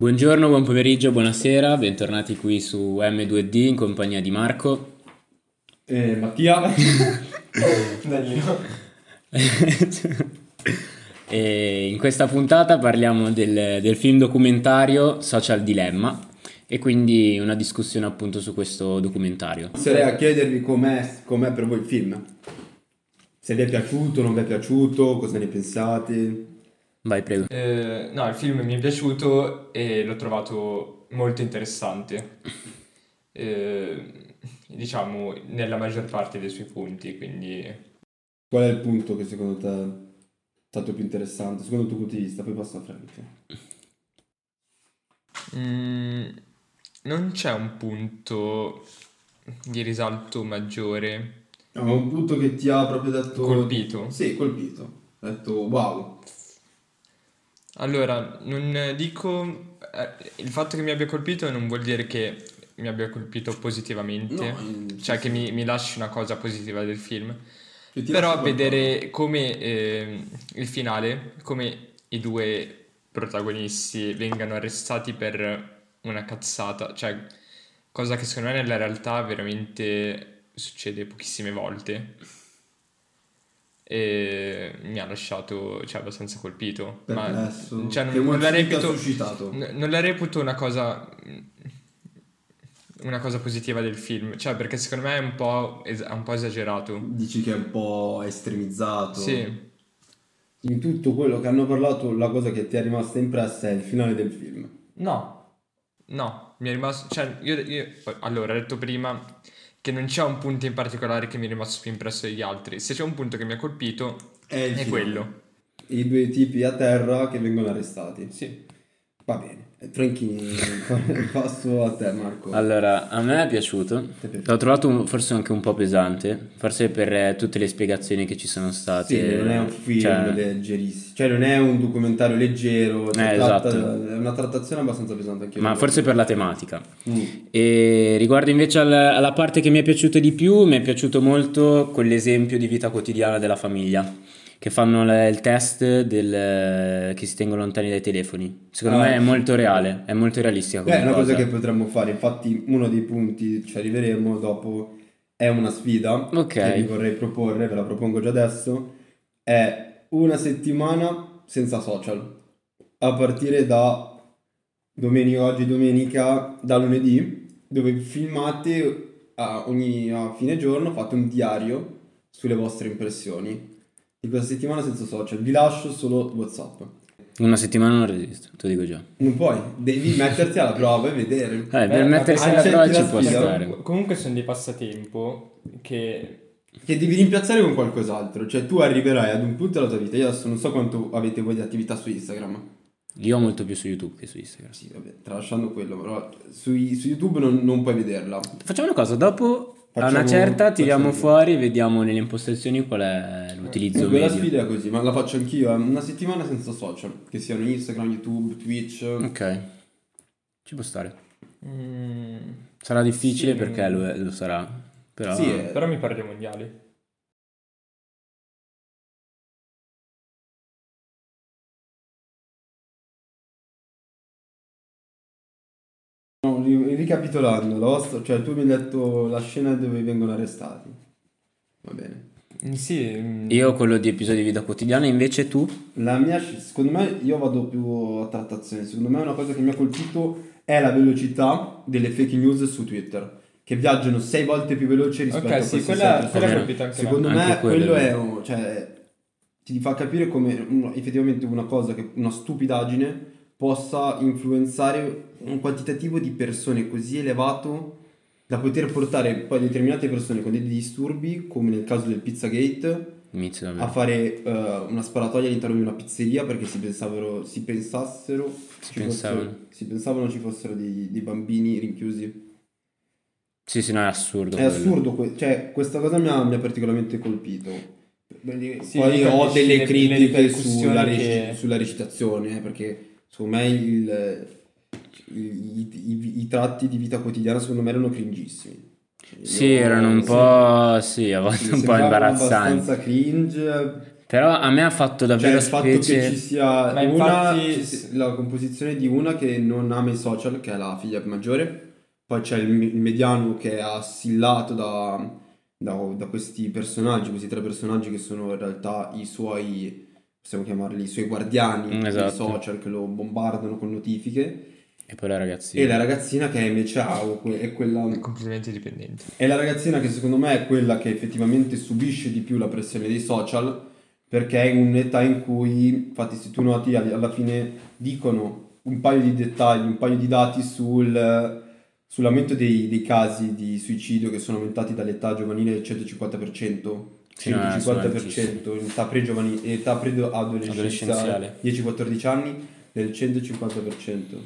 Buongiorno, buon pomeriggio, buonasera, bentornati qui su M2D in compagnia di Marco. Eh, Mattia. Danilo. e in questa puntata parliamo del, del film documentario Social Dilemma e quindi una discussione appunto su questo documentario. Sarei a chiedervi com'è, com'è per voi il film. Se vi è piaciuto, non vi è piaciuto, cosa ne pensate. Vai, prego. Eh, no, il film mi è piaciuto e l'ho trovato molto interessante. Eh, diciamo, nella maggior parte dei suoi punti, quindi... Qual è il punto che secondo te è stato più interessante? Secondo il tuo punto di vista, poi passo a Frank. Mm, non c'è un punto di risalto maggiore No, un punto che ti ha proprio detto... colpito. Sì, colpito. Ho detto wow. Allora, non dico... eh, il fatto che mi abbia colpito non vuol dire che mi abbia colpito positivamente, No, cioè che mi, mi lasci una cosa positiva del film. Però vedere come eh, il finale, come i due protagonisti vengano arrestati per una cazzata, cioè cosa che secondo me nella realtà veramente succede pochissime volte. E mi ha lasciato cioè, abbastanza colpito. Ma Perplesso. cioè, non, che non la reputo, suscitato? n- non la reputo una cosa una cosa positiva del film, cioè perché secondo me è un po', es- è un po' esagerato. Dici che è un po' estremizzato. Sì. In tutto quello che hanno parlato, la cosa che ti è rimasta impressa è il finale del film. No, no, mi è rimasto, cioè, io, io- allora, ho detto prima che non c'è un punto in particolare che mi è rimasto più impresso degli altri. Se c'è un punto che mi ha colpito, È, è quello. I due tipi a terra che vengono arrestati. Sì. Va bene. Eh, Franchi, passo a te Marco. Allora, a me è piaciuto, l'ho trovato un- forse anche un po' pesante, forse per eh, tutte le spiegazioni che ci sono state. Sì, non è un film Cioè, leggerissimo, cioè non è un documentario leggero, cioè Eh, tratta- esatto. è una trattazione abbastanza pesante anche ma forse per la tematica. Mm. E riguardo invece al- alla parte che mi è piaciuta di più, mi è piaciuto molto quell'esempio di vita quotidiana della famiglia, che fanno le- il test del, che si tengono lontani dai telefoni. Secondo Ah, me è sì. molto reale, è molto realistica Beh, è una cosa cosa. che potremmo fare, infatti uno dei punti, ci arriveremo dopo, è una sfida Ok. che vi vorrei proporre, ve la propongo già adesso, è una settimana senza social, a partire da domenica, oggi domenica, da lunedì, dove filmate a ogni a fine giorno, fate un diario sulle vostre impressioni di questa settimana senza social. Vi lascio solo WhatsApp. Una settimana non resisto, te lo dico già. Non puoi, devi metterti alla prova e vedere. Eh, per Beh, mettersi alla prova ci la può stare. Comunque sono dei passatempo che... Che devi rimpiazzare con qualcos'altro. Cioè, tu arriverai ad un punto della tua vita. Io adesso non so quanto avete voi di attività su Instagram. Io ho molto più su YouTube che su Instagram. Sì, vabbè, tralasciando quello, però sui- su YouTube non, non puoi vederla. Facciamo una cosa, dopo a una Facciamo- certa tiriamo fuori e vediamo nelle impostazioni qual è l'utilizzo Comunque, la medio. sfida è così, ma la faccio anch'io. È una settimana senza social. Che siano Instagram, YouTube, Twitch. Ok, ci può stare. mm, Sarà difficile Sì. perché lo, lo sarà, però... Sì, eh. però mi pare dei mondiali. No, ricapitolando, la vostra- cioè tu mi hai detto la scena dove vengono arrestati. Va bene. Mm, Sì, mm, Io quello di episodi di vita quotidiana, invece tu? La mia, secondo me, io vado più a trattazione. Secondo me, una cosa che mi ha colpito è la velocità delle fake news su Twitter, che viaggiano sei volte più veloci rispetto a Ok, sì, quella, quella anche Secondo me. Anche quello quello è un- cioè, ti fa capire come effettivamente una cosa, che, una stupidaggine possa influenzare un quantitativo di persone così elevato da poter portare poi determinate persone con dei disturbi, come nel caso del Pizzagate, Inizio a fare eh, una sparatoria all'interno di una pizzeria perché si pensavano, si pensassero, Si ci pensavano. fossero, si pensavano ci fossero dei, dei bambini rinchiusi. Sì, sì, no, è assurdo È quello. assurdo, que- cioè questa cosa mi ha, mi ha particolarmente colpito. Sì, Poi ho delle le- le critiche sulla, reci- che- sulla recitazione, eh, perché secondo me il- i, i- i- i tratti di vita quotidiana secondo me erano cringissimi. Sì, Io- erano un sì, po'... Sì, a volte un po' imbarazzanti. abbastanza cringe Però a me ha fatto Cioè davvero il fatto specie... che ci sia Ma una, infatti- ci la composizione di una che non ama i social, che è la figlia maggiore, poi c'è il, il mediano che è assillato da, da, da questi personaggi, questi tre personaggi che sono in realtà i suoi, possiamo chiamarli, i suoi guardiani Mm, dei esatto. social che lo bombardano con notifiche, E poi la ragazzina. e la ragazzina che invece ha, è quella... È completamente dipendente. È la ragazzina che secondo me è quella che effettivamente subisce di più la pressione dei social perché è in un'età in cui, infatti se tu noti all- alla fine dicono un paio di dettagli, un paio di dati sul, sull'aumento dei, dei casi di suicidio che sono aumentati dall'età giovanile del 150%. Sì, no, sono 150% in età pre-giovani- età pre-adolescenziale, Adolescenziale. 10-14 anni del 150%.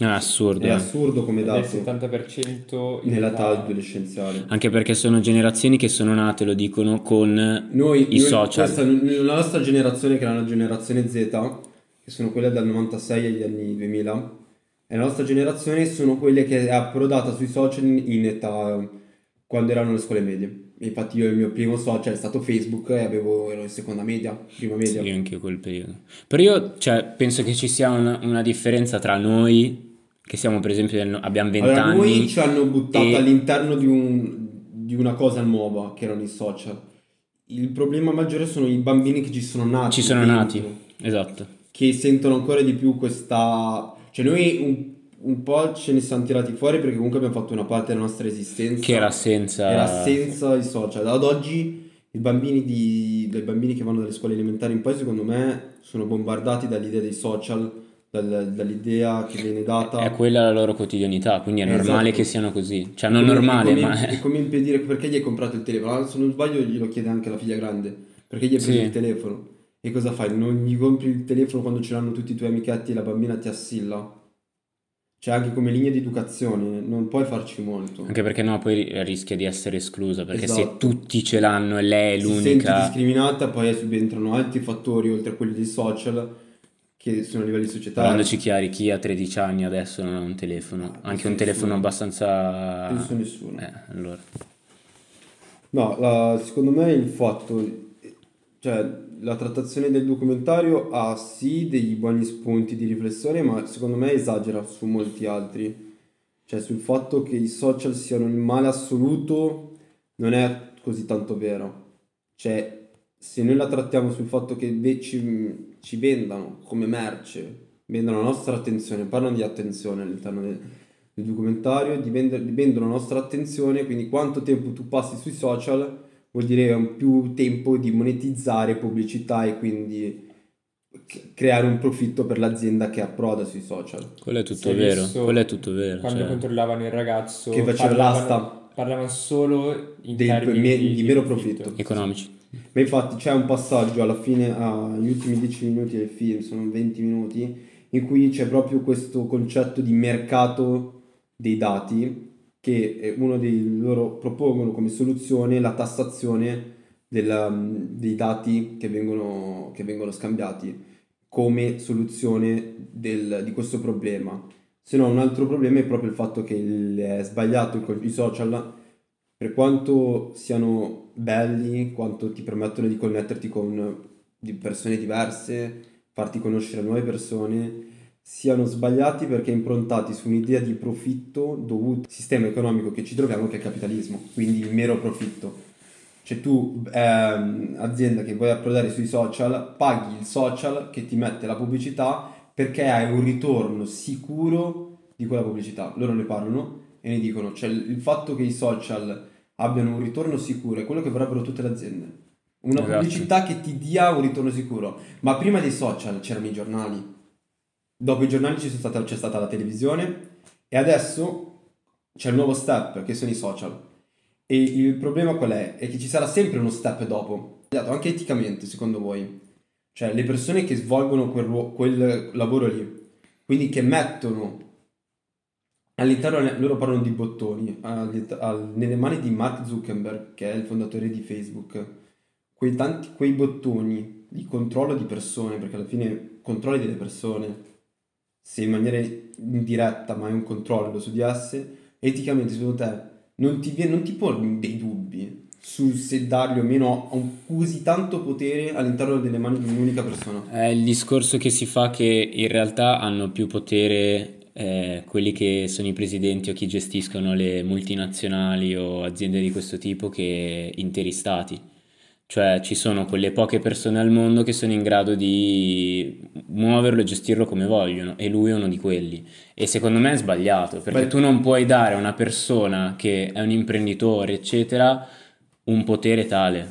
No, è assurdo. È eh. assurdo come Del dato 70% in nell'età età- adolescenziale. Anche perché sono generazioni che sono nate, lo dicono, con Noi, i noi- social. questa- la nostra generazione, che è la generazione Z, che sono quelle dal 96 agli anni 2000, e la nostra generazione sono quelle che è approdata sui social in età quando erano le scuole medie. Infatti io il mio primo social è stato Facebook e avevo, ero in seconda media, prima media. Sì, anche quel periodo. Però io cioè, penso che ci sia una, una differenza tra noi, che siamo per esempio, del- abbiamo 20 Allora, noi anni, ci hanno buttato e- all'interno di, un- di una cosa nuova, che erano i social. Il problema maggiore sono i bambini che ci sono nati. ci sono dentro. nati. Esatto. che sentono ancora di più questa... Cioè noi un, un po' ce ne siamo tirati fuori perché comunque abbiamo fatto una parte della nostra esistenza. Che era senza... Era senza i social. Ad oggi i bambini, di, dei bambini che vanno dalle scuole elementari in poi secondo me sono bombardati dall'idea dei social, dal- dall'idea che viene data... È quella la loro quotidianità, quindi è normale Esatto. che siano così. Cioè, non Come- normale, come, ma... È come impedire perché gli hai comprato il telefono. Ah, Se non sbaglio glielo chiede anche la figlia grande. Perché gli hai preso Sì. il telefono. E cosa fai? Non gli compri il telefono quando ce l'hanno tutti i tuoi amichetti e la bambina ti assilla? Cioè anche come linea di educazione non puoi farci molto. Anche perché no, poi ri- rischia di essere esclusa, perché se Esatto. tutti ce l'hanno e lei è Si sente l'unica... discriminata, poi subentrano altri fattori oltre a quelli dei social che sono a livelli societari. Parlandoci chiari, chi ha 13 anni adesso non ha un telefono, anche Penso un telefono nessuno. abbastanza... Penso nessuno. Eh, allora. No, la- secondo me il fatto, cioè la trattazione del documentario ha sì dei buoni spunti di riflessione, ma secondo me esagera su molti altri. Cioè sul fatto che i social siano il male assoluto non è così tanto vero. Cioè se noi la trattiamo sul fatto che ci, ci vendano come merce, vendano la nostra attenzione, parlano di attenzione all'interno del, del documentario, di vender- di vendono la nostra attenzione, quindi quanto tempo tu passi sui social vuol dire un più tempo di monetizzare pubblicità e quindi creare un profitto per l'azienda che approda sui social. Quello è tutto vero, quello è tutto vero. Quando cioè. controllavano il ragazzo Che faceva parlavano- l'asta. Parlavano solo in Del- termini me- di, di mero profitto. Economici. Ma infatti c'è un passaggio alla fine, agli ultimi 10 minuti del film, sono 20 minuti, in cui c'è proprio questo concetto di mercato dei dati che eh, uno dei loro propongono come soluzione la tassazione della- dei dati che vengono, che vengono scambiati come soluzione del- di questo problema. Se no, un altro problema è proprio il fatto che il- è sbagliato il- i social per quanto siano belli, quanto ti permettono di connetterti con di persone diverse, farti conoscere nuove persone, siano sbagliati perché improntati su un'idea di profitto dovuto al sistema economico che ci troviamo che è il capitalismo, quindi il mero profitto. Cioè tu, ehm, azienda che vuoi approdare sui social, paghi il social che ti mette la pubblicità perché hai un ritorno sicuro di quella pubblicità. Loro ne parlano e ne dicono, cioè il fatto che i social abbiano un ritorno sicuro è quello che vorrebbero tutte le aziende. Una Esatto. pubblicità che ti dia un ritorno sicuro. Ma prima dei social c'erano i giornali. Dopo i giornali c'è stata, c'è stata la televisione e adesso c'è il nuovo step che sono i social. E il problema qual è? È che ci sarà sempre uno step dopo, anche eticamente secondo voi. Cioè le persone che svolgono quel, ruo- quel lavoro lì, quindi che mettono all'interno, loro parlano di bottoni, al- nelle mani di Mark Zuckerberg, che è il fondatore di Facebook, quei, tanti, quei bottoni di controllo di persone, perché alla fine controlli delle persone, se in maniera indiretta, ma è un controllo su di esse, eticamente secondo te non ti, viene, non ti poni dei dubbi? su se dargli o meno così tanto potere all'interno delle mani di un'unica persona. È il discorso che si fa che in realtà hanno più potere eh, quelli che sono i presidenti o chi gestiscono le multinazionali o aziende di questo tipo che interi stati. Cioè ci sono quelle poche persone al mondo che sono in grado di muoverlo e gestirlo come vogliono e lui è uno di quelli. E secondo me è sbagliato perché Beh- tu non puoi dare a una persona che è un imprenditore, eccetera, un potere tale.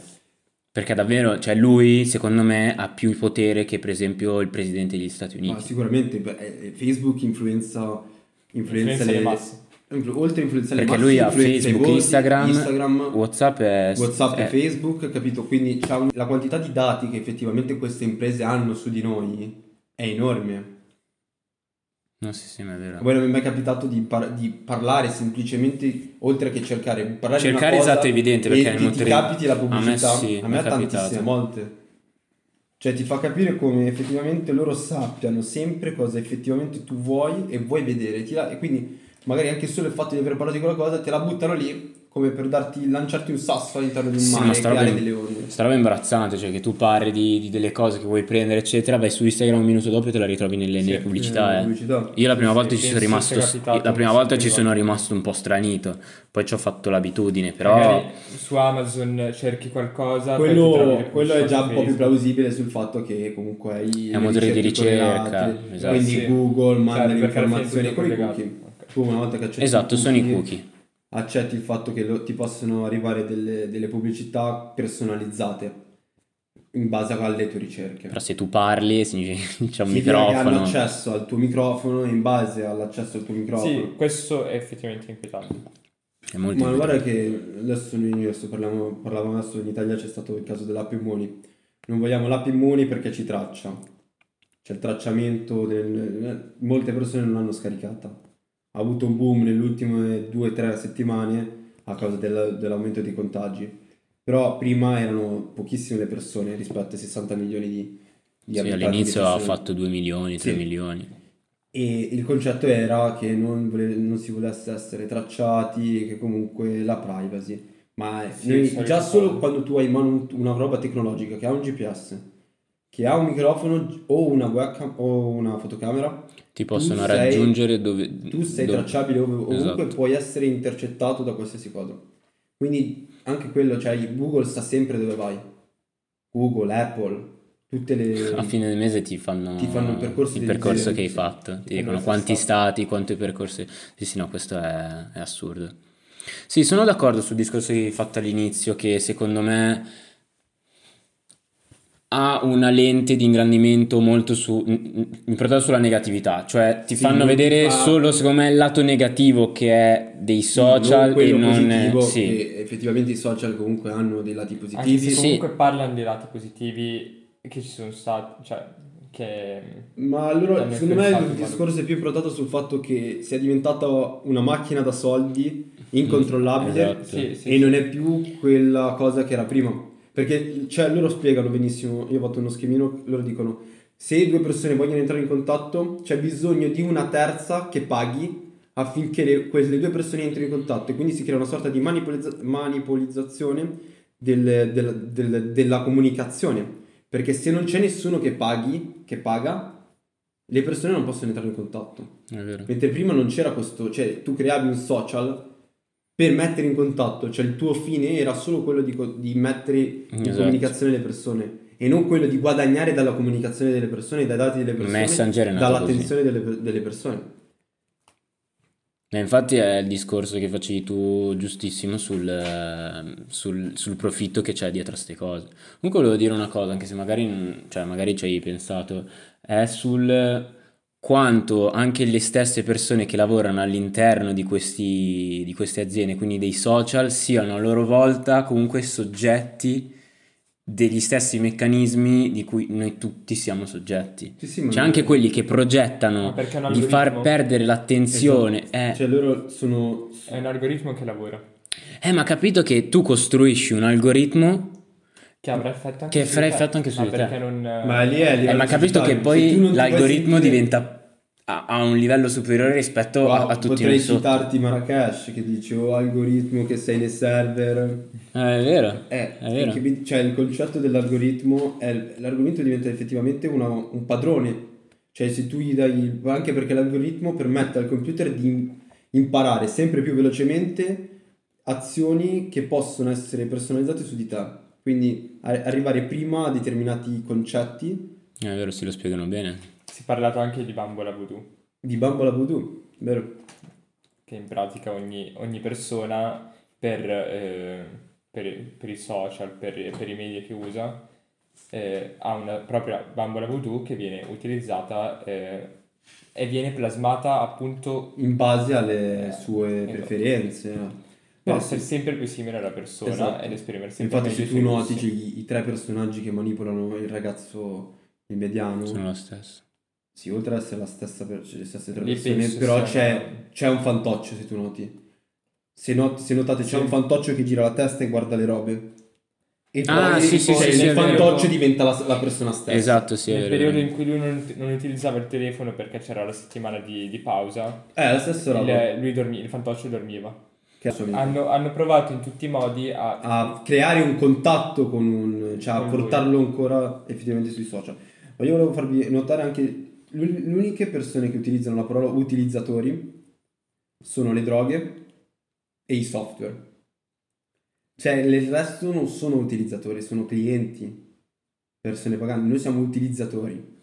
Perché davvero, cioè lui secondo me ha più potere che per esempio il presidente degli Stati Ma Uniti. sicuramente beh, eh, Facebook influenza, influenza, Influenza le, le masse. Oltre a influenzare Perché lui ha Facebook, voti, Instagram, Instagram, WhatsApp e WhatsApp e eh, Facebook, capito? Quindi un- la quantità di dati che effettivamente queste imprese hanno su di noi è enorme. No, sì, sì, ma è vero. A voi non vi è mai capitato di, par- di parlare semplicemente, oltre che cercare, parlare Cercare di una cosa esatto, è evidente, perché ti, ti motori- capiti la a me pubblicità? sì, a mi me è tantissime volte. Cioè ti fa capire come effettivamente loro sappiano sempre cosa effettivamente tu vuoi e vuoi vedere. Ti la- e quindi magari anche solo il fatto di aver parlato di quella cosa te la buttano lì come per darti, lanciarti un sasso all'interno di un Sì, mare ma e creare delle onde. sta roba imbarazzante, cioè che tu parli di, di delle cose che vuoi prendere, eccetera, vai su Instagram un minuto dopo e te la ritrovi nelle, nelle Sì, pubblicità. nelle eh. pubblicità. Io la prima Sì, volta sì, ci sono rimasto, capitato la prima un volta ci sono rimasto un po' stranito, poi ci ho fatto l'abitudine, però Magari su Amazon cerchi qualcosa, Quello, quello è pubblicità già un po' più plausibile sul fatto che comunque hai È un motore di ricerca, esatto. quindi Sì. Google manda Certo, le informazioni con i cookie. Tu una volta che accetti esatto, i sono i cookie. accetti il fatto che lo- ti possono arrivare delle, delle pubblicità personalizzate in base alle tue ricerche. Però se tu parli c'è un Significa che hanno microfono. accesso al tuo microfono in base all'accesso al tuo microfono. Sì, questo è effettivamente inquietante. È molto Ma guarda che adesso noi adesso parliamo, parlavamo adesso in Italia c'è stato il caso dell'app Immuni. Non vogliamo l'app Immuni perché ci traccia. C'è il tracciamento, del, molte persone non l'hanno scaricata. Ha avuto un boom nelle ultime due o tre settimane a causa del- dell'aumento dei contagi. Però prima erano pochissime le persone rispetto ai 60 milioni di, di Sì, abitanti all'inizio ha fatto 2 milioni, 3 Sì. milioni. E il concetto era che non, vole- non si volesse essere tracciati, che comunque la privacy. Ma Sì, noi- già solo quando tu hai in mano un- una roba tecnologica che ha un GPS, che ha un microfono o una webcam o una fotocamera, Ti possono sei- raggiungere dove... tu sei dove- tracciabile ov- ovunque, Esatto. puoi essere intercettato da qualsiasi cosa. Quindi anche quello, cioè Google sa sempre dove vai. Google, Apple, tutte le... A fine del mese ti fanno, Ti fanno il percorso il percorso che hai fatto, ti dicono quanti stati, quanti percorsi. Sì, sì, no, questo è, è assurdo. Sì, sono d'accordo sul discorso che hai fatto all'inizio, che secondo me ha una lente di ingrandimento molto su, improntato sulla negatività, cioè ti Sì, fanno non vedere fa- solo, secondo me, il lato negativo che è dei social e quello non... positivo, sì. che effettivamente i social comunque hanno dei lati Anche positivi. se Sì. comunque parlano di lati positivi che ci sono stati, cioè che... Ma allora, secondo me, il discorso è più improntato sul fatto che sia diventata una macchina da soldi incontrollabile esatto. Sì, sì, e sì. non è più quella cosa che era prima. Perché cioè, loro spiegano benissimo, io ho fatto uno schemino, loro dicono se due persone vogliono entrare in contatto c'è bisogno di una terza che paghi affinché le- quelle due persone entrino in contatto e quindi si crea una sorta di manipolizza- manipolizzazione del- del- del- della comunicazione. Perché se non c'è nessuno che paghi, che paga, le persone non possono entrare in contatto. Mentre prima non c'era questo, cioè tu creavi un social per mettere in contatto, cioè il tuo fine era solo quello di, co- di mettere in Esatto. comunicazione le persone e non quello di guadagnare dalla comunicazione delle persone, dai dati delle persone, dall'attenzione delle, delle persone. Eh, infatti è il discorso che facevi tu giustissimo sul, eh, sul- sul profitto che c'è dietro a queste cose. Comunque volevo dire una cosa, anche se magari, cioè, magari ci hai pensato, è sul quanto anche le stesse persone che lavorano all'interno di questi, di queste aziende, quindi dei social, siano a loro volta comunque soggetti degli stessi meccanismi di cui noi tutti siamo soggetti. Sì, sì, C'è anche quelli che progettano è di far perdere l'attenzione. Eh, Cioè loro sono... È un algoritmo che lavora, eh, ma capito che tu costruisci un algoritmo, che avrà effetto anche Che su farà di te. effetto anche su Ma di te. perché non... Ma lì è a eh, ma capito che poi l'algoritmo sentire- diventa ha, ha un livello superiore rispetto a, a tutti Potrei citarti Marrakesh che dice oh algoritmo che sei nei server. Eh, è vero, Eh, è vero. che- cioè il concetto dell'algoritmo è l'argomento diventa effettivamente una- un padrone. Cioè se tu gli dai anche perché l'algoritmo permette al computer di imparare sempre più velocemente azioni che possono essere personalizzate su di te. Quindi a- arrivare prima a determinati concetti È vero, si lo spiegano bene. Si è parlato anche di bambola voodoo, di bambola voodoo, vero? che in pratica ogni, ogni persona per, eh, per, per i social, per, per i media che usa, eh, ha una propria bambola voodoo che viene utilizzata eh, e viene plasmata appunto In base alle sue Esatto. preferenze. per No, essere sì. sempre più simile alla persona Esatto. ed esprimere sempre Infatti, se tu noti i, i tre personaggi che manipolano il ragazzo, il mediano, Sono lo stesso. Sì, oltre ad essere la stessa per, cioè, le stesse tre persone, penso però c'è, c'è un fantoccio se tu noti. Se, not- se notate, c'è Sì. un fantoccio che gira la testa e guarda le robe. E Ah, poi sì, sì, cioè, sì, il fantoccio diventa la, la persona stessa. Esatto, sì, Nel periodo in cui lui non, non utilizzava il telefono perché c'era la settimana di, di pausa, È la stessa roba. il, lui dormi- il fantoccio dormiva. Hanno, hanno provato in tutti i modi a... a creare un contatto con un cioè a Con lui. portarlo ancora effettivamente sui social. Ma io volevo farvi notare anche le uniche persone che utilizzano la parola utilizzatori sono le droghe e i software. Cioè, il resto non sono utilizzatori, sono clienti, persone paganti. Noi siamo utilizzatori.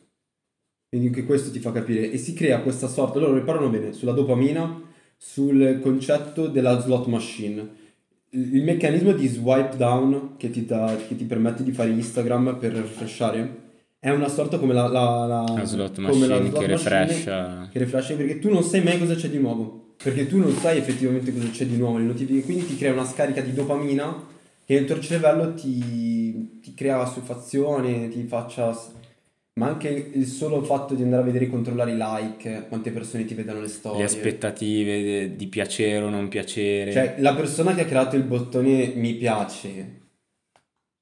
Quindi anche questo ti fa capire. E si crea questa sorta, loro ne parlano bene, sulla dopamina, sul concetto della slot machine. Il meccanismo di swipe down che ti, dà- che ti permette di fare Instagram per refreshare è una sorta come la, la, la- La slot come la machine slot che machine refresha. che refresha perché tu non sai mai cosa c'è di nuovo perché tu non sai effettivamente cosa c'è di nuovo le notifiche quindi ti crea una scarica di dopamina che nel tuo cervello ti, ti crea assuefazione ti faccia ma anche il solo fatto di andare a vedere e controllare i like quante persone ti vedono le storie Le aspettative de- di piacere o non piacere. cioè la persona che ha creato il bottone mi piace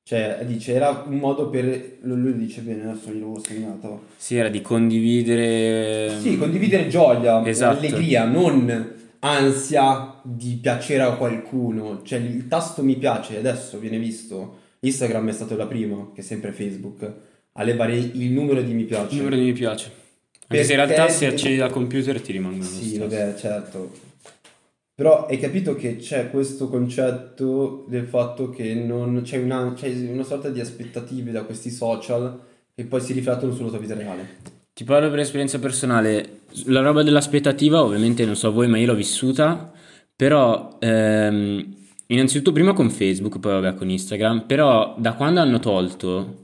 cioè dice era un modo per lui dice bene adesso glielo ho segnato Sì, era di condividere... Sì, condividere gioia, Esatto. allegria, non ansia di piacere a qualcuno. Cioè il tasto mi piace adesso viene visto. Instagram è stato la prima, che è sempre Facebook, a levare il numero di mi piace. Il numero di mi piace. Anche se in Perché- realtà se accedi dal computer ti rimangono Sì, vabbè, certo. Però hai capito che c'è questo concetto del fatto che non c'è una, c'è una sorta di aspettative da questi social che poi si riflettono sulla tua vita reale. Ti parlo per esperienza personale, la roba dell'aspettativa ovviamente non so voi ma io l'ho vissuta, però ehm, innanzitutto prima con Facebook, poi vabbè con Instagram, però da quando hanno tolto,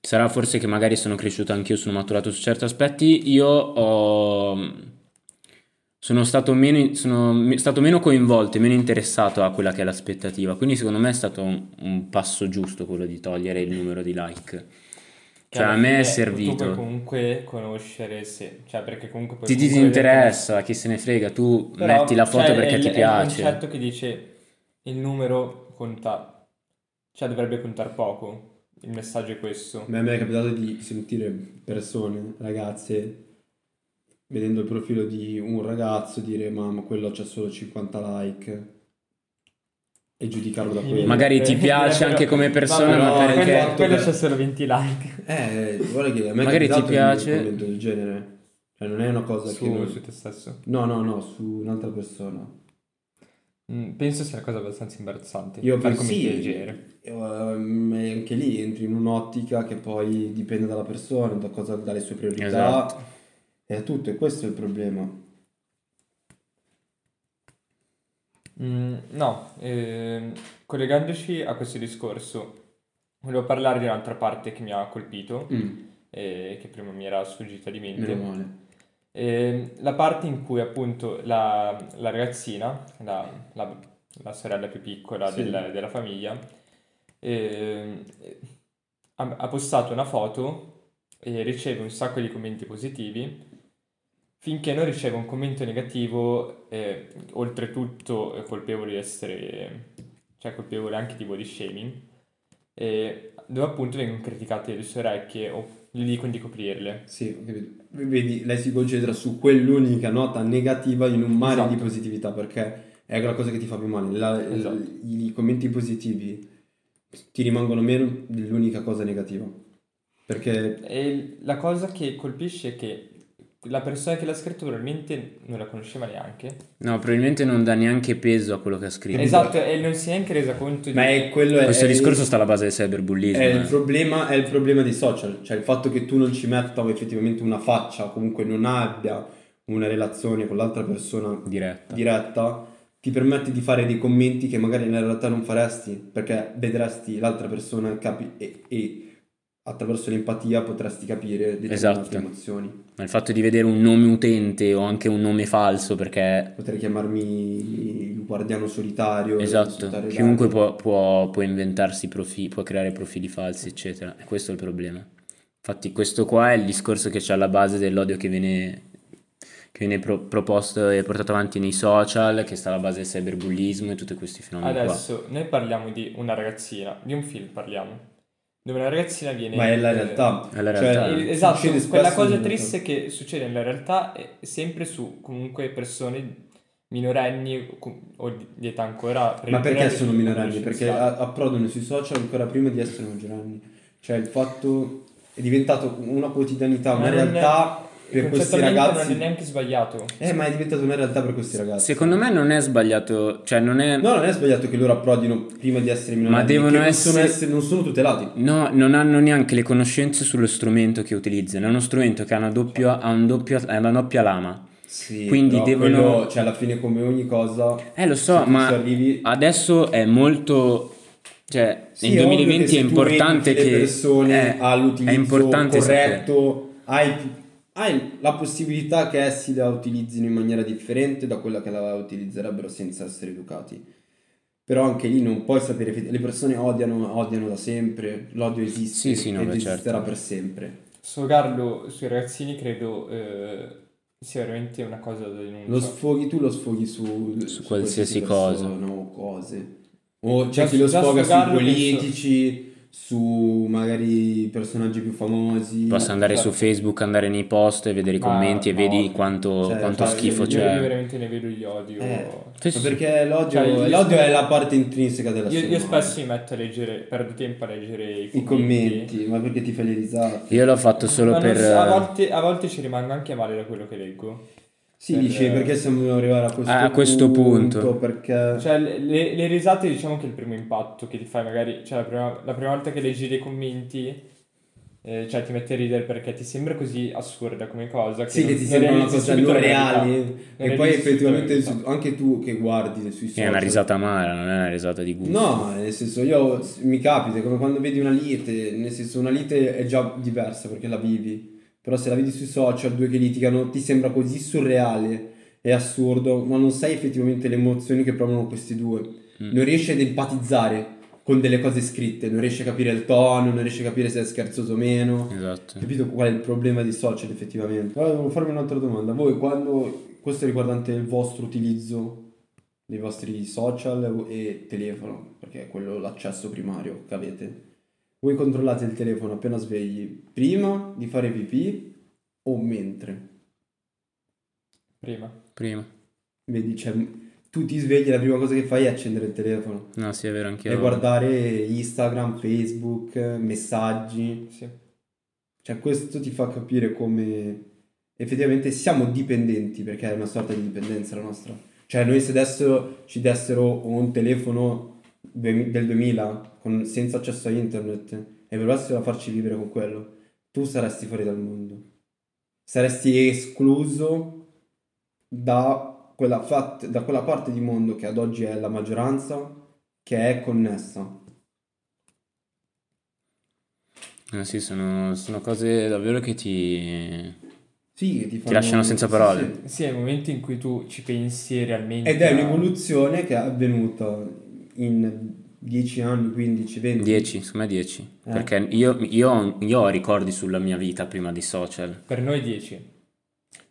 sarà forse che magari sono cresciuto anch'io, sono maturato su certi aspetti, io ho... Sono stato meno, sono stato meno coinvolto e meno interessato a quella che è l'aspettativa, quindi secondo me è stato un, un passo giusto quello di togliere il numero di like. Cioè a me è Tu servito. puoi comunque conoscere se... Cioè perché comunque Ti, ti comunque vedere- interessa, chi se ne frega, tu Però, metti la foto cioè, perché è ti È il piace. concetto che dice il numero conta... Cioè dovrebbe contare poco. Il messaggio è questo. A me è capitato di sentire persone, ragazze, vedendo il profilo di un ragazzo, dire ma, ma quello c'ha solo 50 like e giudicarlo da quello. Magari ti Eh, piace anche come persona, Vabbè, ma no, perché- quello, fatto quello che- c'ha solo 20 like. Eh, guarda che a me Magari ti piace- un commento del genere. Cioè non è una cosa che... Su, non- su te stesso. No, no, no, su un'altra persona. Mm, penso sia una cosa abbastanza imbarazzante. Io commenti sì, del genere. e anche lì entri in un'ottica che poi dipende dalla persona, da cosa, dalle sue priorità Esatto. E tutto, e questo è il problema. Mm, no, ehm, collegandoci a questo discorso, volevo parlare di un'altra parte che mi ha colpito Mm, e che prima mi era sfuggita di mente. Ehm, la parte in cui appunto la, la ragazzina, la, la- la sorella più piccola Sì. del- della famiglia, ehm, ha, ha postato una foto e riceve un sacco di commenti positivi, finché non riceve un commento negativo, eh, oltretutto eh, colpevole di essere, cioè colpevole anche di body shaming, e dove appunto vengono criticate le sue orecchie o gli dicono di coprirle. Sì. Vedi, lei si concentra su quell'unica nota negativa in un mare Esatto. di positività perché è la cosa che ti fa più male. La- Esatto. I commenti positivi ti rimangono meno dell'unica cosa negativa. Perché E la cosa che colpisce è che la persona che l'ha scritto probabilmente non la conosceva neanche. No, probabilmente non dà neanche peso a quello che ha scritto. Esatto, e non si è neanche resa conto di... ma è quello è, Questo è- discorso sta alla base del cyberbullismo. è il, eh. problema, è il problema dei social, cioè il fatto che tu non ci metta effettivamente una faccia, o comunque non abbia una relazione con l'altra persona Diretta. diretta ti permette di fare dei commenti che magari nella realtà non faresti perché vedresti l'altra persona capi- e, e attraverso l'empatia potresti capire determinate Esatto. emozioni. Ma il fatto di vedere un nome utente o anche un nome falso, perché Potrei chiamarmi il guardiano solitario. esatto, chiunque può, può- può inventarsi profili, può creare profili falsi, eccetera. E questo è il problema. Infatti, questo qua è il discorso che c'è alla base dell'odio che viene, che viene pro- proposto e portato avanti nei social, che sta alla base del cyberbullismo e tutti questi fenomeni qua. Adesso noi parliamo di una ragazzina, di un film parliamo, dove una ragazzina viene... Ma è la eh, realtà. È la Cioè, realtà. il- esatto, quella spesso cosa triste che succede nella realtà è sempre su comunque persone minorenni o- di- età ancora... Ma perché sono minorenni? Perché approdano sui social ancora prima di essere maggiorenni. Cioè il fatto è diventato una quotidianità, una Ma non è- realtà per questi ragazzi. non è neanche sbagliato. Eh, ma è diventata una realtà per questi ragazzi. Secondo me non è sbagliato, cioè non è... No, non è sbagliato che loro approdino prima di essere minorenni. Ma devono essere- essere- non sono tutelati. No, non hanno neanche le conoscenze sullo strumento che utilizzano. È uno strumento che ha una doppia, ha un doppio, ha una doppia lama. Sì, Quindi devono- quello, cioè alla fine come ogni cosa... Eh, lo so, ma arrivi... adesso è molto. Cioè, Sì, nel è ovvio 2020 che è importante che. le persone eh, all'utilizzo è importante corretto, hai, hai la possibilità che essi la utilizzino in maniera differente da quella che la utilizzerebbero senza essere educati. Però anche lì non puoi sapere, le persone odiano, odiano da sempre, l'odio esiste Sì, sì, no, ed beh, certo. esisterà per sempre. Sfogarlo sui ragazzini credo eh, sia veramente una cosa da denuncia. Lo sfoghi tu, lo sfoghi su, Su qualsiasi persona o cose. O c'è Già- chi lo sfoga sui sfogarlo penso- politici, su magari personaggi più famosi. Posso andare certo. su Facebook, andare nei post e vedere i Ma- commenti e ma vedi quanto, Cioè, quanto cioè, schifo io, c'è. io veramente ne vedo gli odio. Eh, Sì, ma sì. perché l'odio, Cioè, io- l'odio è la parte intrinseca Io, dell'essere io umano. spesso mi metto a leggere, perdo tempo a leggere i I commenti, ma perché ti fai le risate? Io l'ho fatto solo Ma per. so, a, volte, a volte ci rimango anche male da quello che leggo. Sì, Per- dici perché siamo arrivati a questo, A questo punto. Perché... Cioè, le, le- risate diciamo che è il primo impatto che ti fai magari, cioè la prima, la prima volta che leggi dei commenti, eh, cioè ti metti a ridere perché ti sembra così assurda come cosa. Che sì, non- che ti sembra una cosa non. Non E poi effettivamente su- anche tu che guardi sui social. È una risata amara, non è una risata di gusto. No, nel senso io mi capita è come quando vedi una lite, nel senso una lite è già diversa perché la vivi, però se la vedi sui social, due che litigano, ti sembra così surreale e assurdo, ma non sai effettivamente le emozioni che provano questi due. Mm. Non riesci ad empatizzare con delle cose scritte, non riesci a capire il tono, non riesci a capire se è scherzoso o meno. Esatto. Capito qual è il problema dei social effettivamente? Allora, devo farmi un'altra domanda. Voi quando, questo è riguardante il vostro utilizzo dei vostri social e telefono, perché è quello l'accesso primario che avete. Voi controllate il telefono appena svegli prima di fare pipì o mentre? Prima. Prima. Vedi, cioè, tu ti svegli la prima cosa che fai è accendere il telefono No, sì, è vero, anche e guardare Instagram, Facebook, messaggi. Sì. Cioè, questo ti fa capire come effettivamente siamo dipendenti, perché è una sorta di dipendenza la nostra. Cioè, noi se adesso ci dessero un telefono del 2000 con- senza accesso a internet e volessero farci vivere con quello, tu saresti fuori dal mondo. Saresti escluso da quella, fat- da quella parte di mondo che ad oggi è la maggioranza, che è connessa. Eh sì, sono, sono cose davvero che ti... Sì, che ti, fanno- lasciano senza sì, parole. sì. Sì, è il momento in cui tu ci pensi realmente. Ed è a- un'evoluzione che è avvenuta in 10 anni, 15, 20. 10, secondo me 10. Eh. Perché io, io, ho- io ho ricordi sulla mia vita prima di social. Per noi 10.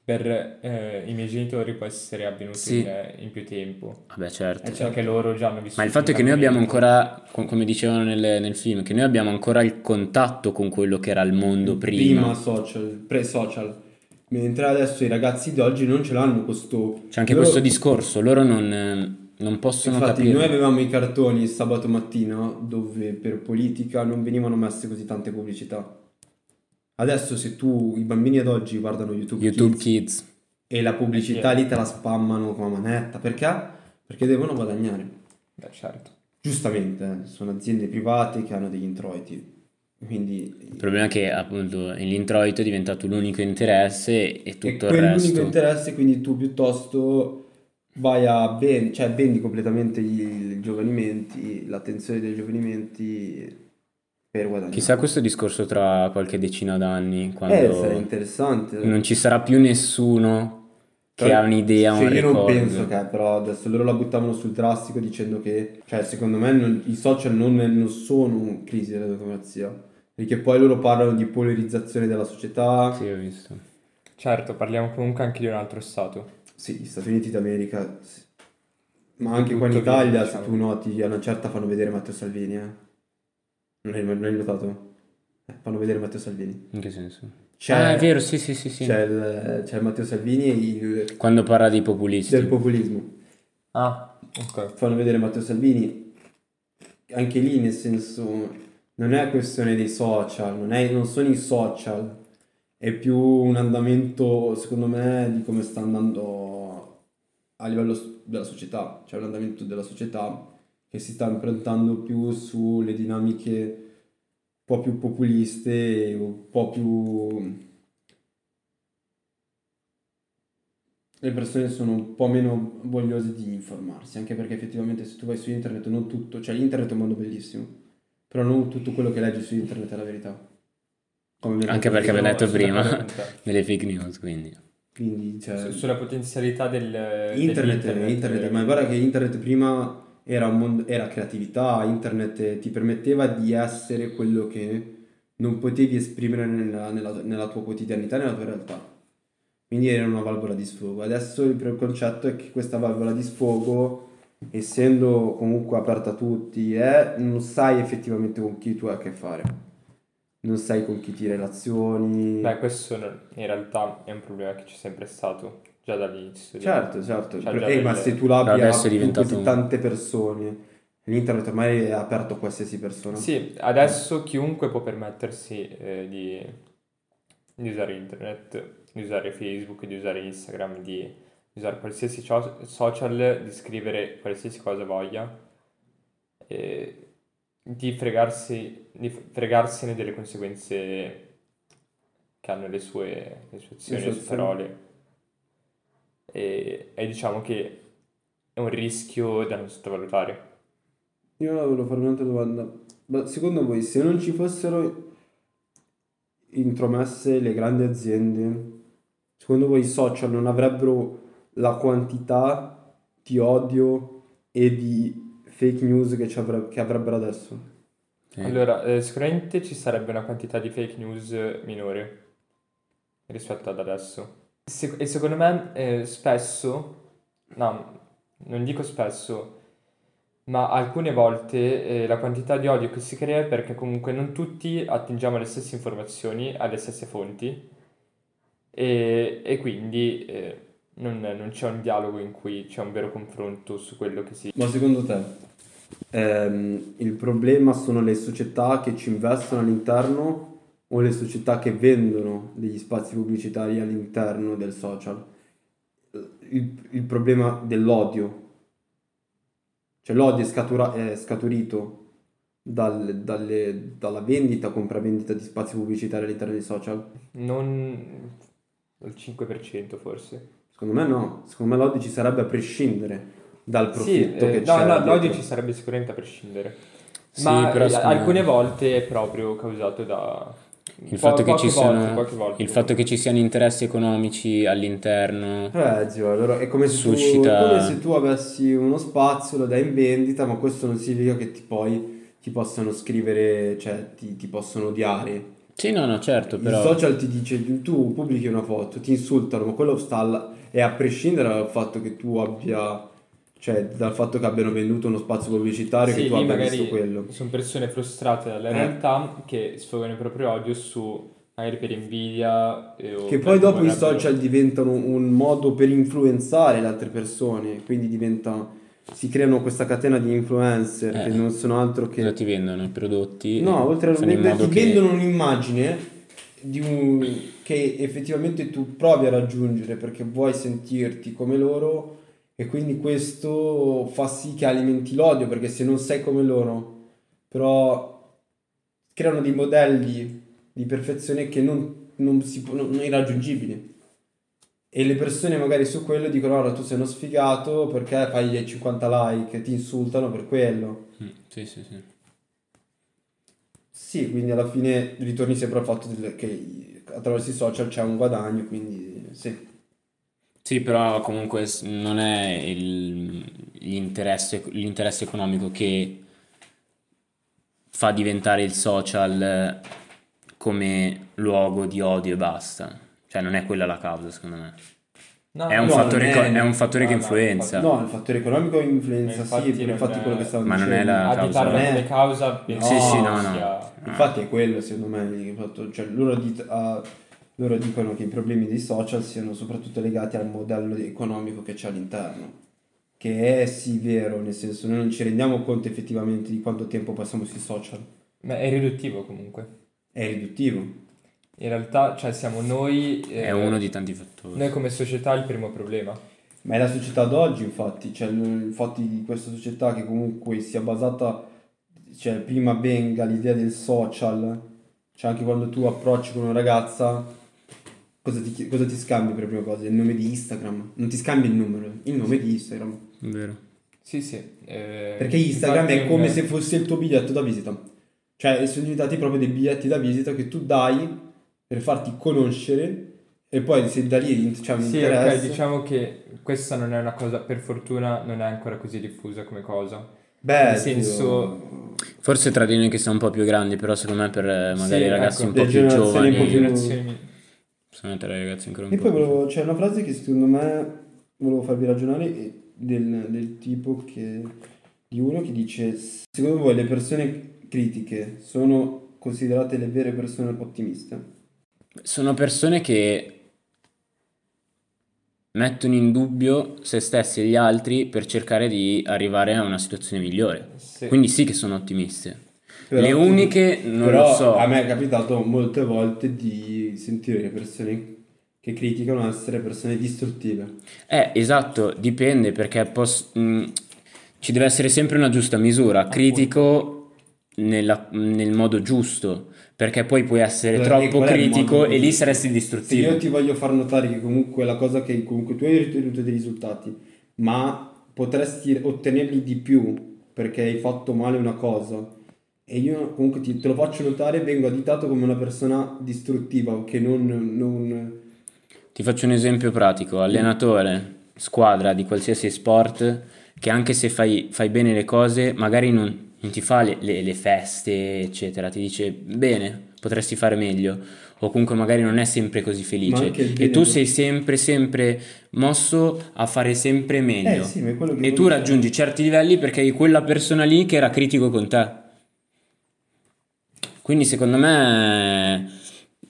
per eh, i miei genitori può essere avvenuto Sì. in, in più tempo. Vabbè, certo. E cioè che loro già hanno vissuto. Ma il fatto è che noi abbiamo ancora, co- come dicevano nel, nel film, che noi abbiamo ancora il contatto con quello che era il mondo prima. prima social, pre-social. Mentre adesso i ragazzi di oggi non ce l'hanno questo... C'è anche loro- questo discorso, loro non, eh, non possono Infatti capire. noi avevamo i cartoni il sabato mattina dove per politica non venivano messe così tante pubblicità. Adesso se tu, i bambini ad oggi guardano YouTube, YouTube Kids Kids. e la pubblicità lì te la spammano con la manetta, perché? Perché devono guadagnare. Beh, certo. Giustamente, eh, sono aziende private che hanno degli introiti. Quindi Il problema è che appunto l'introito è diventato l'unico interesse e E tutto il quell'unico resto. interesse, quindi tu piuttosto vai a ben, cioè vendi completamente i, giovanimenti, l'attenzione dei giovanimenti per guadagnare. Chissà questo discorso tra qualche decina d'anni, Eh, quando sarebbe interessante. non ci sarà più nessuno che Però- ha un'idea, Cioè, un io non ricordo. penso che, però adesso loro la buttavano sul drastico dicendo che, cioè, secondo me non- i social non, non sono crisi della democrazia, perché poi loro parlano di polarizzazione della società. Sì, ho visto. Certo, parliamo comunque anche di un altro stato. Sì, gli Stati Uniti d'America, sì. ma anche Tutto qua in Italia, diciamo. se tu noti, a una certa fanno vedere Matteo Salvini, eh. Non hai, non hai notato? Eh, fanno vedere Matteo Salvini. In che senso? C'è, ah, è vero, sì, sì, sì, sì. C'è, il, c'è Matteo Salvini e il, Quando parla dei populisti. del populismo. Ah, ok. Fanno vedere Matteo Salvini. Anche lì, nel senso, non è questione dei social, non, è- non sono i social, è più un andamento, secondo me, di come sta andando a livello della società, cioè un andamento della società che si sta improntando più sulle dinamiche un po' più populiste, un po' più... Le persone sono un po' meno vogliose di informarsi, anche perché effettivamente se tu vai su internet non tutto, cioè l'internet è un mondo bellissimo, però non tutto quello che leggi su internet è la verità. Anche perché avevo detto prima delle fake news, quindi. Quindi, cioè, Su- Sulla potenzialità del internet, internet, eh, ma guarda che internet prima era, un mondo- era creatività, internet ti permetteva di essere quello che non potevi esprimere nella, nella- nella tua quotidianità, nella tua realtà. Quindi era una valvola di sfogo. Adesso il concetto è che questa valvola di sfogo, essendo comunque aperta a tutti, è, non sai effettivamente con chi tu hai a che fare. Non sai con chi ti relazioni. Beh, questo in realtà è un problema che c'è sempre stato, già dall'inizio. Certo, certo. Cioè, eh, ma se tu l'abbia Adesso è con diventato tante persone, l'internet ormai è aperto a qualsiasi persona. Sì, adesso chiunque può permettersi eh, di, di usare internet, di usare Facebook, di usare Instagram, di usare qualsiasi social, di scrivere qualsiasi cosa voglia, e di fregarsi, di fregarsene delle conseguenze che hanno le sue, le sue azioni, le sue azioni. parole. E, e diciamo che è un rischio da non sottovalutare. Io volevo fare un'altra domanda. Ma secondo voi, se non ci fossero intromesse le grandi aziende, secondo voi i social non avrebbero la quantità di odio e di fake news che, ci avre- che avrebbero adesso? Sì. Allora, eh, sicuramente ci sarebbe una quantità di fake news minore rispetto ad adesso. Se- e secondo me eh, spesso, no, non dico spesso, ma alcune volte eh, la quantità di odio che si crea è perché comunque non tutti attingiamo alle stesse informazioni, alle stesse fonti e, e quindi eh, non, non c'è un dialogo in cui c'è un vero confronto su quello che si... Ma secondo te ehm, il problema sono le società che ci investono all'interno o le società che vendono degli spazi pubblicitari all'interno del social? Il, il problema dell'odio, cioè l'odio è, scatura- è scaturito dal- dalle- dalla vendita, compravendita di spazi pubblicitari all'interno dei social? non... il 5% forse. Secondo me no, secondo me l'odio ci sarebbe a prescindere dal Sì, profitto eh, che no, c'è no, l'odio dietro. ci sarebbe sicuramente a prescindere. Sì, Ma però eh, me- alcune volte è proprio causato da... Il po- fatto, che volte, sono, volte. il fatto che ci siano interessi economici all'interno, Eh, zio, allora è come se, Suscita- tu, come se tu avessi uno spazio, lo dai in vendita, ma questo non significa che ti poi ti possano scrivere, cioè ti, ti possono odiare Sì, no, no, certo, Il però... social ti dice, tu pubblichi una foto, ti insultano, ma quello sta alla- e a prescindere dal fatto che tu abbia, cioè dal fatto che abbiano venduto uno spazio pubblicitario Sì, che tu abbia visto quello. sono persone frustrate dalla Eh. realtà che sfogano il proprio odio su magari per invidia eh, o Che poi dopo i social diventano un modo per influenzare le altre persone, quindi diventa, si creano questa catena di influencer Eh. che non sono altro Cosa che... ti vendono? I prodotti? No, oltre a venderti, modo che- vendono un'immagine un- che effettivamente tu provi a raggiungere perché vuoi sentirti come loro e quindi questo fa sì che alimenti l'odio perché se non sei come loro, però creano dei modelli di perfezione che non, non si non- non irraggiungibili. E le persone magari su quello dicono: Allora tu sei uno sfigato perché fai i 50 like, ti insultano per quello. Mm, Sì, sì, sì. Sì, quindi alla fine ritorni sempre al fatto che attraverso i social c'è un guadagno, quindi sì. Sì, però comunque non è il- l'interesse, l'interesse economico che fa diventare il social eh, come luogo di odio e basta. Cioè non è quella la causa, secondo me. No, È un no, fattore, non è- è un fattore che no, no, influenza. No, il fattore economico influenza, Ma infatti sì, non infatti è- quello che stavo ma non è dicendo. la- causa. come Eh. causa penso Sì, sì, no, no. sia- Infatti è quello secondo me cioè loro, dit- ah, loro dicono che i problemi dei social siano soprattutto legati al modello economico che c'è all'interno, che è sì vero, nel senso noi non ci rendiamo conto effettivamente di quanto tempo passiamo sui social, Ma è riduttivo comunque. è riduttivo. In realtà, cioè, siamo noi... eh, È uno di tanti fattori. Noi come società il primo problema. Ma è la società d'oggi, infatti, cioè il fatto di questa società che comunque sia basata, cioè prima venga l'idea del social, cioè anche quando tu approcci con una ragazza, cosa ti, cosa ti scambi per prima cosa? Il nome di Instagram? Non ti scambi il numero, il nome di Instagram. Vero. Sì, sì. eh, Perché Instagram è come se fosse il tuo biglietto da visita. Cioè sono diventati proprio dei biglietti da visita che tu dai per farti conoscere e poi se da lì un Sì, interesse... ok, diciamo che questa non è una cosa, per fortuna, non è ancora così diffusa come cosa. Beh, nel senso- Forse tra di noi che siamo un po' più grandi, però secondo me per eh, magari Sì, i ragazzi ecco, un po' più un po' giovani, più- secondo tra i ragazzi ancora un E po' poi più volevo, c'è una frase che secondo me volevo farvi ragionare e- del, del tipo che di uno che dice secondo voi le persone critiche sono considerate le vere persone ottimiste? Sono persone che mettono in dubbio se stessi e gli altri per cercare di arrivare a una situazione migliore. Sì. Quindi sì che sono ottimiste. Però- Le uniche non lo so. a me è capitato molte volte di sentire le persone che criticano essere persone distruttive. Eh, esatto, dipende perché pos- mh, ci deve essere sempre una giusta misura. Critico nella- nel modo giusto, perché poi puoi essere Allora, troppo critico e lì saresti Se io distruttivo. ti voglio far notare che comunque la cosa che comunque tu hai ottenuto dei risultati, ma potresti ottenerli di più perché hai fatto male una cosa e io comunque ti- te lo faccio notare vengo additato come una persona distruttiva che non... non... Ti faccio un esempio pratico, allenatore, squadra di qualsiasi sport, che anche se fai, fai bene le cose, magari non, non ti fa le, le- le feste, eccetera, ti dice bene, potresti fare meglio, o comunque magari non è sempre così felice, e tu sei sempre, sempre mosso a fare sempre meglio, Eh sì, e tu raggiungi certi livelli perché hai quella persona lì che era critico con te. Quindi secondo me,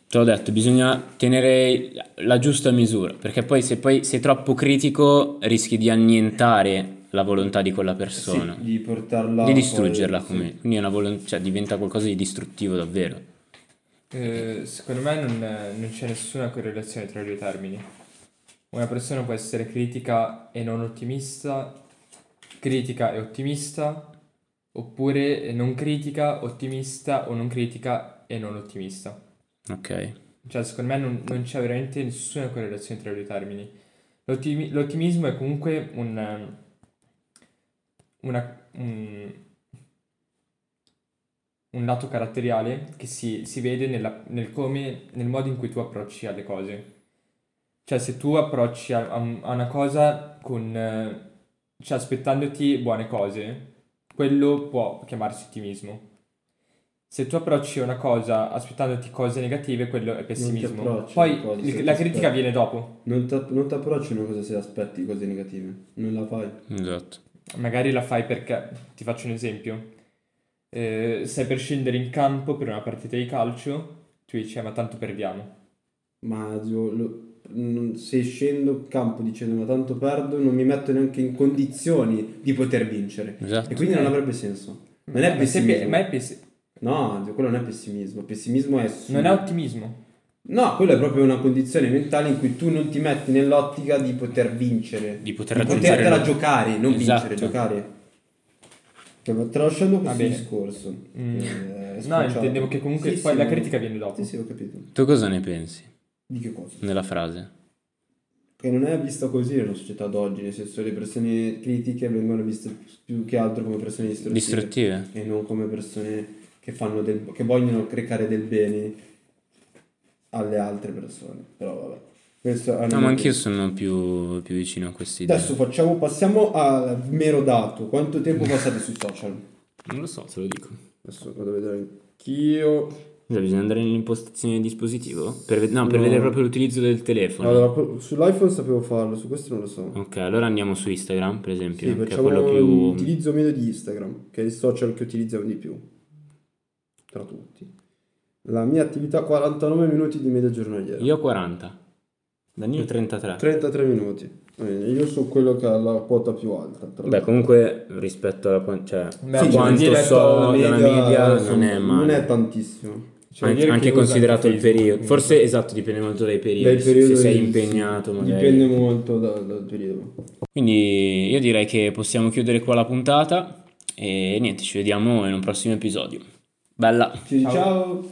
te l'ho detto, bisogna tenere la giusta misura, perché poi se poi sei troppo critico rischi di annientare la volontà di quella persona, Sì, di portarla... di distruggerla, poi- come- sì. quindi è una volon- cioè, diventa qualcosa di distruttivo davvero. Eh, secondo me non, non c'è nessuna correlazione tra i due termini. Una persona può essere critica e non ottimista, critica e ottimista, oppure non critica, ottimista o non critica e non ottimista. Ok, Cioè, secondo me non, non c'è veramente nessuna correlazione tra i due termini. L'ottimi- l'ottimismo è comunque un, una- un, un lato caratteriale che si, si vede nella- nel come, nel modo in cui tu approcci alle cose. Cioè, se tu approcci a, a un- a una cosa con, cioè, aspettandoti buone cose, quello può chiamarsi ottimismo. se tu approcci una cosa aspettandoti cose negative, quello è pessimismo. Poi se la ti critica aspetti. viene dopo. Non ti non approcci una cosa se aspetti cose negative. Non la fai. Esatto. Magari la fai perché, ti faccio un esempio, Eh, sei per scendere in campo per una partita di calcio, tu dici, "Eh, ma tanto perdiamo. Ma zio, lo- non- se scendo in campo dicendo ma tanto perdo, non mi metto neanche in condizioni di poter vincere. Esatto. E quindi non avrebbe senso. Non è Ma pessimismo. ma è pessi- No, quello non è pessimismo. Pessimismo è... su- non è ottimismo. No, quello è proprio una condizione mentale in cui tu non ti metti nell'ottica di poter vincere. Di poter di raggiungere potertela giocare, non Esatto. vincere, giocare. Tralasciando questo discorso. Mm. che è No, intendevo che comunque Sì, poi sì, la critica viene dopo. Sì, sì, ho capito. Tu cosa ne pensi Di che cosa? nella frase? Che non è vista così nella società d'oggi, nel senso le persone critiche vengono viste più che altro come persone distruttive. Distruttive? E non come persone che, fanno del, che vogliono recare del bene alle altre persone. Però vabbè. Questo No, ma anch'io sono più, più vicino a questa idea. Adesso facciamo, passiamo al mero dato. Quanto tempo passate sui social? Non lo so, te lo dico. Adesso vado a vedere anch'io. Scusa, bisogna andare nell'impostazione del dispositivo? Per, no, per No. vedere proprio l'utilizzo del telefono. Allora, sull'iPhone sapevo farlo, su questo non lo so. Ok, allora andiamo su Instagram, per esempio, Sì, che è facciamo quello più... l'utilizzo medio di Instagram, che è il social che utilizziamo di più. Tra tutti. La mia attività 49 minuti di media giornaliera. Io ho 40. Danilo 33. 33 minuti. Eh, Io sono quello che ha la quota più alta. tra Beh, l'altro. comunque rispetto alla cioè, Beh, a sì, quanto so alla dalla media, non insomma, è male. Non è tantissimo. Cioè, Anche, anche considerato il periodo. comunque. Forse esatto, dipende molto dai periodi. Dai periodi, se sei sì. impegnato, magari. Dipende molto da- dal periodo. Quindi io direi che possiamo chiudere qua la puntata e niente, ci vediamo in un prossimo episodio. Bella! Ciao. ciao.